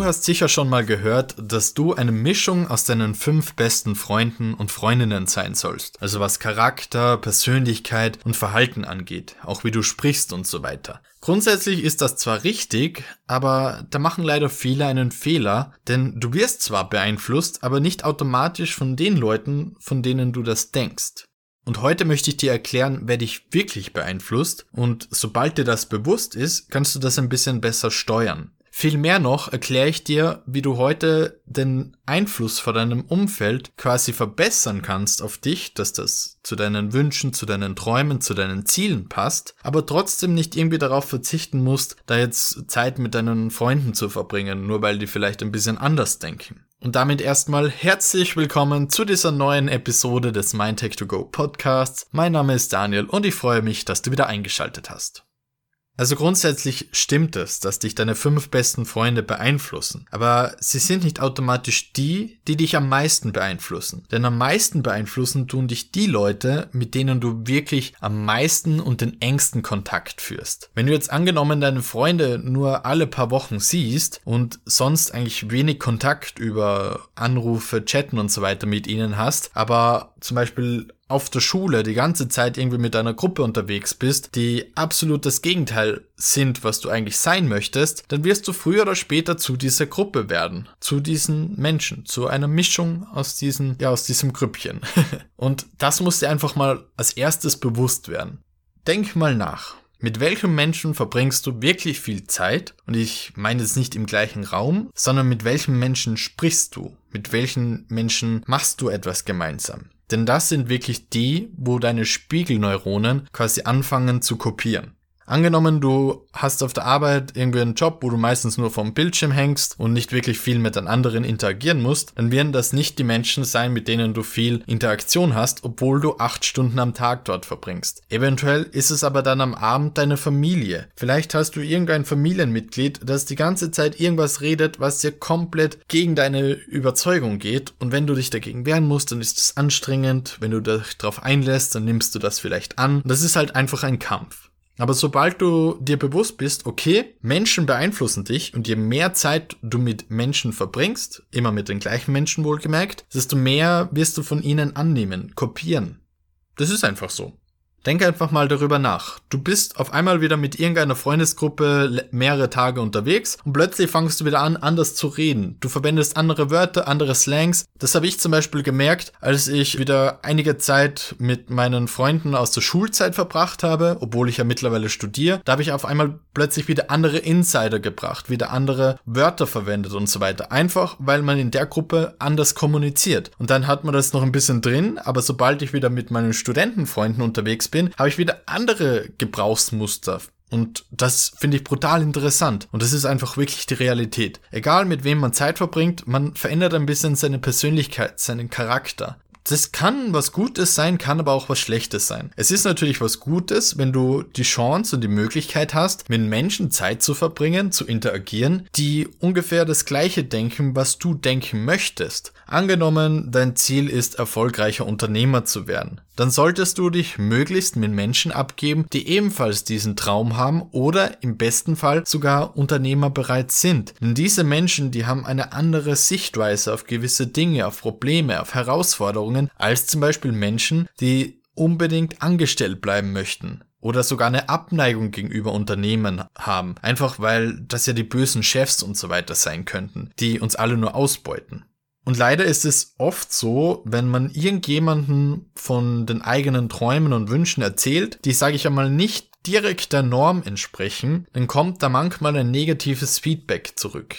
Du hast sicher schon mal gehört, dass du eine Mischung aus deinen fünf besten Freunden und Freundinnen sein sollst. Also was Charakter, Persönlichkeit und Verhalten angeht, auch wie du sprichst und so weiter. Grundsätzlich ist das zwar richtig, aber da machen leider viele einen Fehler, denn du wirst zwar beeinflusst, aber nicht automatisch von den Leuten, von denen du das denkst. Und heute möchte ich dir erklären, wer dich wirklich beeinflusst und sobald dir das bewusst ist, kannst du das ein bisschen besser steuern. Viel mehr noch erkläre ich dir, wie du heute den Einfluss von deinem Umfeld quasi verbessern kannst auf dich, dass das zu deinen Wünschen, zu deinen Träumen, zu deinen Zielen passt, aber trotzdem nicht irgendwie darauf verzichten musst, da jetzt Zeit mit deinen Freunden zu verbringen, nur weil die vielleicht ein bisschen anders denken. Und damit erstmal herzlich willkommen zu dieser neuen Episode des Mindtech 2 Go Podcasts. Mein Name ist Daniel und ich freue mich, dass du wieder eingeschaltet hast. Also grundsätzlich stimmt es, dass dich deine fünf besten Freunde beeinflussen, aber sie sind nicht automatisch die, die dich am meisten beeinflussen. Denn am meisten beeinflussen tun dich die Leute, mit denen du wirklich am meisten und den engsten Kontakt führst. Wenn du jetzt angenommen deine Freunde nur alle paar Wochen siehst und sonst eigentlich wenig Kontakt über Anrufe, Chatten und so weiter mit ihnen hast, aber zum Beispiel auf der Schule die ganze Zeit irgendwie mit einer Gruppe unterwegs bist, die absolut das Gegenteil sind, was du eigentlich sein möchtest, dann wirst du früher oder später zu dieser Gruppe werden, zu diesen Menschen, zu einer Mischung aus diesen, ja, aus diesem Grüppchen. Und das muss dir einfach mal als erstes bewusst werden. Denk mal nach. Mit welchem Menschen verbringst du wirklich viel Zeit? Und ich meine es nicht im gleichen Raum, sondern mit welchem Menschen sprichst du? Mit welchen Menschen machst du etwas gemeinsam? Denn das sind wirklich die, wo deine Spiegelneuronen quasi anfangen zu kopieren. Angenommen, du hast auf der Arbeit irgendwie einen Job, wo du meistens nur vom Bildschirm hängst und nicht wirklich viel mit den anderen interagieren musst, dann werden das nicht die Menschen sein, mit denen du viel Interaktion hast, obwohl du acht Stunden am Tag dort verbringst. Eventuell ist es aber dann am Abend deine Familie. Vielleicht hast du irgendein Familienmitglied, das die ganze Zeit irgendwas redet, was dir komplett gegen deine Überzeugung geht und wenn du dich dagegen wehren musst, dann ist es anstrengend. Wenn du dich darauf einlässt, dann nimmst du das vielleicht an. Das ist halt einfach ein Kampf. Aber sobald du dir bewusst bist, okay, Menschen beeinflussen dich und je mehr Zeit du mit Menschen verbringst, immer mit den gleichen Menschen wohlgemerkt, desto mehr wirst du von ihnen annehmen, kopieren. Das ist einfach so. Denk einfach mal darüber nach. Du bist auf einmal wieder mit irgendeiner Freundesgruppe mehrere Tage unterwegs und plötzlich fangst du wieder an, anders zu reden. Du verwendest andere Wörter, andere Slangs. Das habe ich zum Beispiel gemerkt, als ich wieder einige Zeit mit meinen Freunden aus der Schulzeit verbracht habe, obwohl ich ja mittlerweile studiere. Da habe ich auf einmal plötzlich wieder andere Insider gebracht, wieder andere Wörter verwendet und so weiter. Einfach, weil man in der Gruppe anders kommuniziert. Und dann hat man das noch ein bisschen drin, aber sobald ich wieder mit meinen Studentenfreunden unterwegs bin, habe ich wieder andere Gebrauchsmuster. Und das finde ich brutal interessant. Und das ist einfach wirklich die Realität. Egal mit wem man Zeit verbringt, man verändert ein bisschen seine Persönlichkeit, seinen Charakter. Das kann was Gutes sein, kann aber auch was Schlechtes sein. Es ist natürlich was Gutes, wenn du die Chance und die Möglichkeit hast, mit Menschen Zeit zu verbringen, zu interagieren, die ungefähr das gleiche denken, was du denken möchtest. Angenommen, dein Ziel ist, erfolgreicher Unternehmer zu werden. Dann solltest du dich möglichst mit Menschen abgeben, die ebenfalls diesen Traum haben oder im besten Fall sogar Unternehmer bereits sind. Denn diese Menschen, die haben eine andere Sichtweise auf gewisse Dinge, auf Probleme, auf Herausforderungen, als zum Beispiel Menschen, die unbedingt angestellt bleiben möchten oder sogar eine Abneigung gegenüber Unternehmen haben, einfach weil das ja die bösen Chefs und so weiter sein könnten, die uns alle nur ausbeuten. Und leider ist es oft so, wenn man irgendjemanden von den eigenen Träumen und Wünschen erzählt, die, sage ich einmal, nicht direkt der Norm entsprechen, dann kommt da manchmal ein negatives Feedback zurück.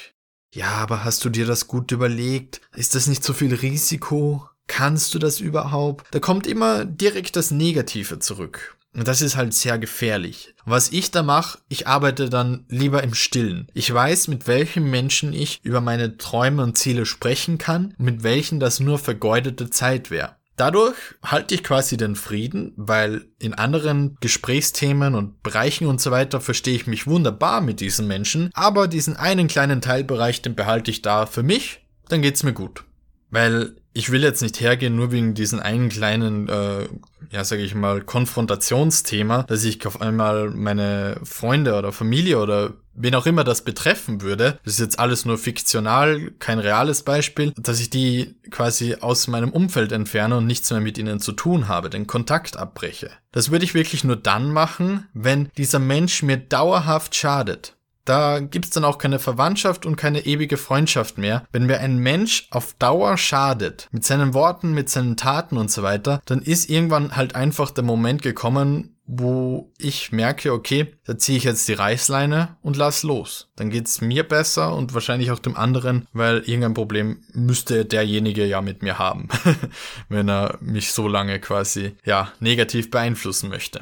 Ja, aber hast du dir das gut überlegt? Ist das nicht so viel Risiko? Kannst du das überhaupt? Da kommt immer direkt das Negative zurück. Und das ist halt sehr gefährlich. Was ich da mache, ich arbeite dann lieber im Stillen. Ich weiß, mit welchen Menschen ich über meine Träume und Ziele sprechen kann, mit welchen das nur vergeudete Zeit wäre. Dadurch halte ich quasi den Frieden, weil in anderen Gesprächsthemen und Bereichen und so weiter verstehe ich mich wunderbar mit diesen Menschen, aber diesen einen kleinen Teilbereich, den behalte ich da für mich, dann geht's mir gut. Weil ich will jetzt nicht hergehen, nur wegen diesen einen kleinen, äh, ja, sage ich mal, Konfrontationsthema, dass ich auf einmal meine Freunde oder Familie oder wen auch immer das betreffen würde, das ist jetzt alles nur fiktional, kein reales Beispiel, dass ich die quasi aus meinem Umfeld entferne und nichts mehr mit ihnen zu tun habe, den Kontakt abbreche. Das würde ich wirklich nur dann machen, wenn dieser Mensch mir dauerhaft schadet. Da gibt's dann auch keine Verwandtschaft und keine ewige Freundschaft mehr. Wenn mir ein Mensch auf Dauer schadet, mit seinen Worten, mit seinen Taten und so weiter, dann ist irgendwann halt einfach der Moment gekommen, wo ich merke, okay, da ziehe ich jetzt die Reißleine und lass los. Dann geht's mir besser und wahrscheinlich auch dem anderen, weil irgendein Problem müsste derjenige ja mit mir haben, wenn er mich so lange quasi, ja, negativ beeinflussen möchte.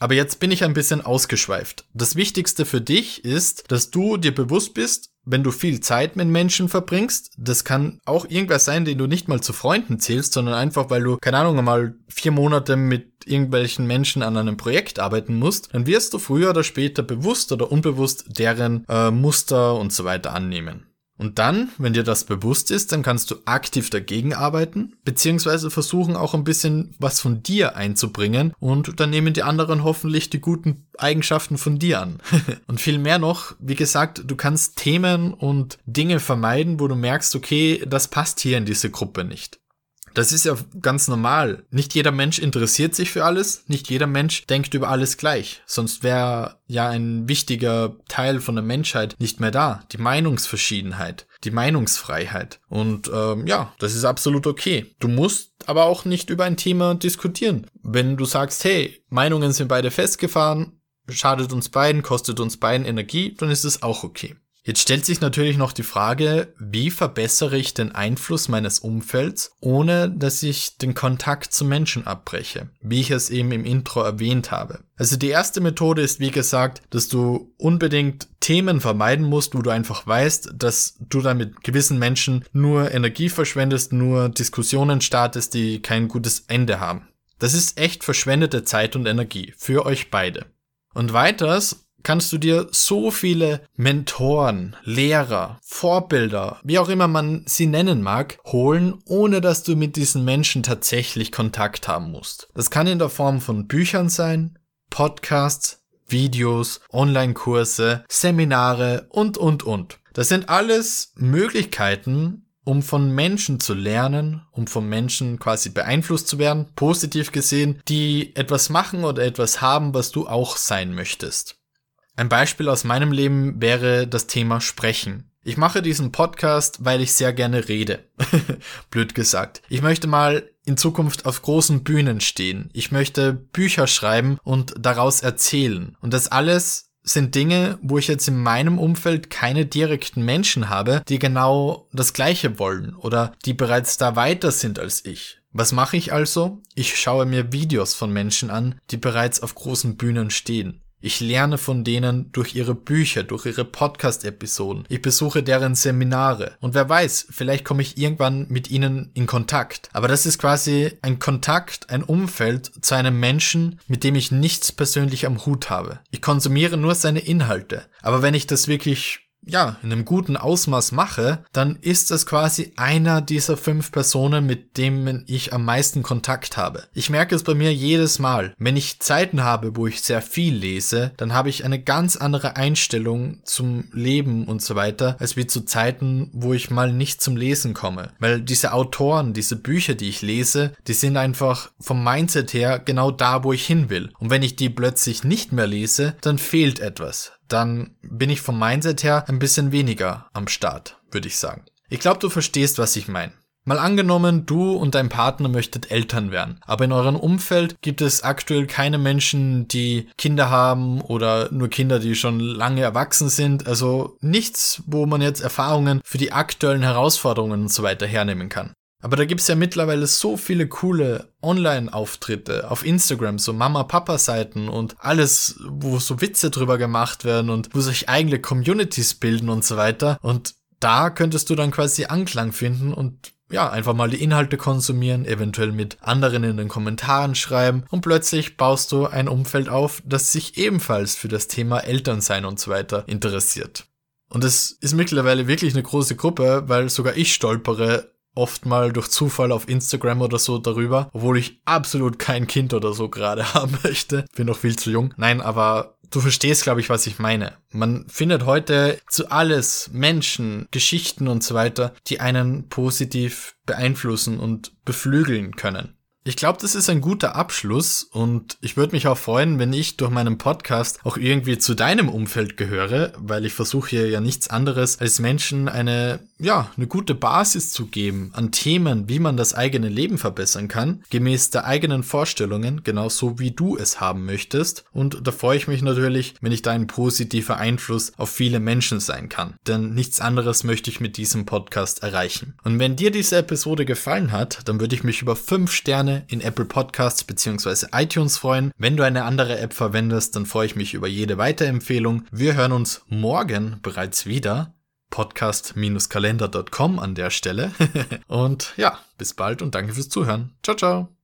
Aber jetzt bin ich ein bisschen ausgeschweift. Das Wichtigste für dich ist, dass du dir bewusst bist, wenn du viel Zeit mit Menschen verbringst, das kann auch irgendwer sein, den du nicht mal zu Freunden zählst, sondern einfach, weil du, keine Ahnung, mal vier Monate mit irgendwelchen Menschen an einem Projekt arbeiten musst, dann wirst du früher oder später bewusst oder unbewusst deren äh, Muster und so weiter annehmen. Und dann, wenn dir das bewusst ist, dann kannst du aktiv dagegen arbeiten, beziehungsweise versuchen auch ein bisschen was von dir einzubringen und dann nehmen die anderen hoffentlich die guten Eigenschaften von dir an. und viel mehr noch, wie gesagt, du kannst Themen und Dinge vermeiden, wo du merkst, okay, das passt hier in diese Gruppe nicht. Das ist ja ganz normal. Nicht jeder Mensch interessiert sich für alles, nicht jeder Mensch denkt über alles gleich. Sonst wäre ja ein wichtiger Teil von der Menschheit nicht mehr da. Die Meinungsverschiedenheit, die Meinungsfreiheit. Und ähm, ja, das ist absolut okay. Du musst aber auch nicht über ein Thema diskutieren. Wenn du sagst, hey, Meinungen sind beide festgefahren, schadet uns beiden, kostet uns beiden Energie, dann ist es auch okay. Jetzt stellt sich natürlich noch die Frage, wie verbessere ich den Einfluss meines Umfelds, ohne dass ich den Kontakt zu Menschen abbreche, wie ich es eben im Intro erwähnt habe. Also die erste Methode ist, wie gesagt, dass du unbedingt Themen vermeiden musst, wo du einfach weißt, dass du dann mit gewissen Menschen nur Energie verschwendest, nur Diskussionen startest, die kein gutes Ende haben. Das ist echt verschwendete Zeit und Energie für euch beide. Und weiters kannst du dir so viele Mentoren, Lehrer, Vorbilder, wie auch immer man sie nennen mag, holen, ohne dass du mit diesen Menschen tatsächlich Kontakt haben musst. Das kann in der Form von Büchern sein, Podcasts, Videos, Online-Kurse, Seminare und, und, und. Das sind alles Möglichkeiten, um von Menschen zu lernen, um von Menschen quasi beeinflusst zu werden, positiv gesehen, die etwas machen oder etwas haben, was du auch sein möchtest. Ein Beispiel aus meinem Leben wäre das Thema Sprechen. Ich mache diesen Podcast, weil ich sehr gerne rede. Blöd gesagt. Ich möchte mal in Zukunft auf großen Bühnen stehen. Ich möchte Bücher schreiben und daraus erzählen. Und das alles sind Dinge, wo ich jetzt in meinem Umfeld keine direkten Menschen habe, die genau das Gleiche wollen oder die bereits da weiter sind als ich. Was mache ich also? Ich schaue mir Videos von Menschen an, die bereits auf großen Bühnen stehen. Ich lerne von denen durch ihre Bücher, durch ihre Podcast-Episoden. Ich besuche deren Seminare. Und wer weiß, vielleicht komme ich irgendwann mit ihnen in Kontakt. Aber das ist quasi ein Kontakt, ein Umfeld zu einem Menschen, mit dem ich nichts persönlich am Hut habe. Ich konsumiere nur seine Inhalte. Aber wenn ich das wirklich ja, in einem guten Ausmaß mache, dann ist es quasi einer dieser fünf Personen, mit denen ich am meisten Kontakt habe. Ich merke es bei mir jedes Mal. Wenn ich Zeiten habe, wo ich sehr viel lese, dann habe ich eine ganz andere Einstellung zum Leben und so weiter, als wie zu Zeiten, wo ich mal nicht zum Lesen komme. Weil diese Autoren, diese Bücher, die ich lese, die sind einfach vom Mindset her genau da, wo ich hin will. Und wenn ich die plötzlich nicht mehr lese, dann fehlt etwas dann bin ich vom Mindset her ein bisschen weniger am Start, würde ich sagen. Ich glaube, du verstehst, was ich meine. Mal angenommen, du und dein Partner möchtet Eltern werden, aber in eurem Umfeld gibt es aktuell keine Menschen, die Kinder haben oder nur Kinder, die schon lange erwachsen sind, also nichts, wo man jetzt Erfahrungen für die aktuellen Herausforderungen und so weiter hernehmen kann. Aber da gibt's ja mittlerweile so viele coole Online-Auftritte auf Instagram, so Mama-Papa-Seiten und alles, wo so Witze drüber gemacht werden und wo sich eigene Communities bilden und so weiter. Und da könntest du dann quasi Anklang finden und ja, einfach mal die Inhalte konsumieren, eventuell mit anderen in den Kommentaren schreiben und plötzlich baust du ein Umfeld auf, das sich ebenfalls für das Thema Elternsein und so weiter interessiert. Und es ist mittlerweile wirklich eine große Gruppe, weil sogar ich stolpere oft mal durch Zufall auf Instagram oder so darüber, obwohl ich absolut kein Kind oder so gerade haben möchte. Bin noch viel zu jung. Nein, aber Du verstehst, glaube ich, was ich meine. Man findet heute zu alles Menschen, Geschichten und so weiter, die einen positiv beeinflussen und beflügeln können. Ich glaube, das ist ein guter Abschluss und ich würde mich auch freuen, wenn ich durch meinen Podcast auch irgendwie zu deinem Umfeld gehöre, weil ich versuche hier ja nichts anderes als Menschen eine, ja, eine gute Basis zu geben an Themen, wie man das eigene Leben verbessern kann, gemäß der eigenen Vorstellungen, genauso wie du es haben möchtest. Und da freue ich mich natürlich, wenn ich da ein positiver Einfluss auf viele Menschen sein kann. Denn nichts anderes möchte ich mit diesem Podcast erreichen. Und wenn dir diese Episode gefallen hat, dann würde ich mich über fünf Sterne gerne in Apple Podcasts bzw. iTunes freuen. Wenn du eine andere App verwendest, dann freue ich mich über jede Weiterempfehlung. Wir hören uns morgen bereits wieder. Podcast-kalender.com an der Stelle. und ja, bis bald und danke fürs Zuhören. Ciao, ciao.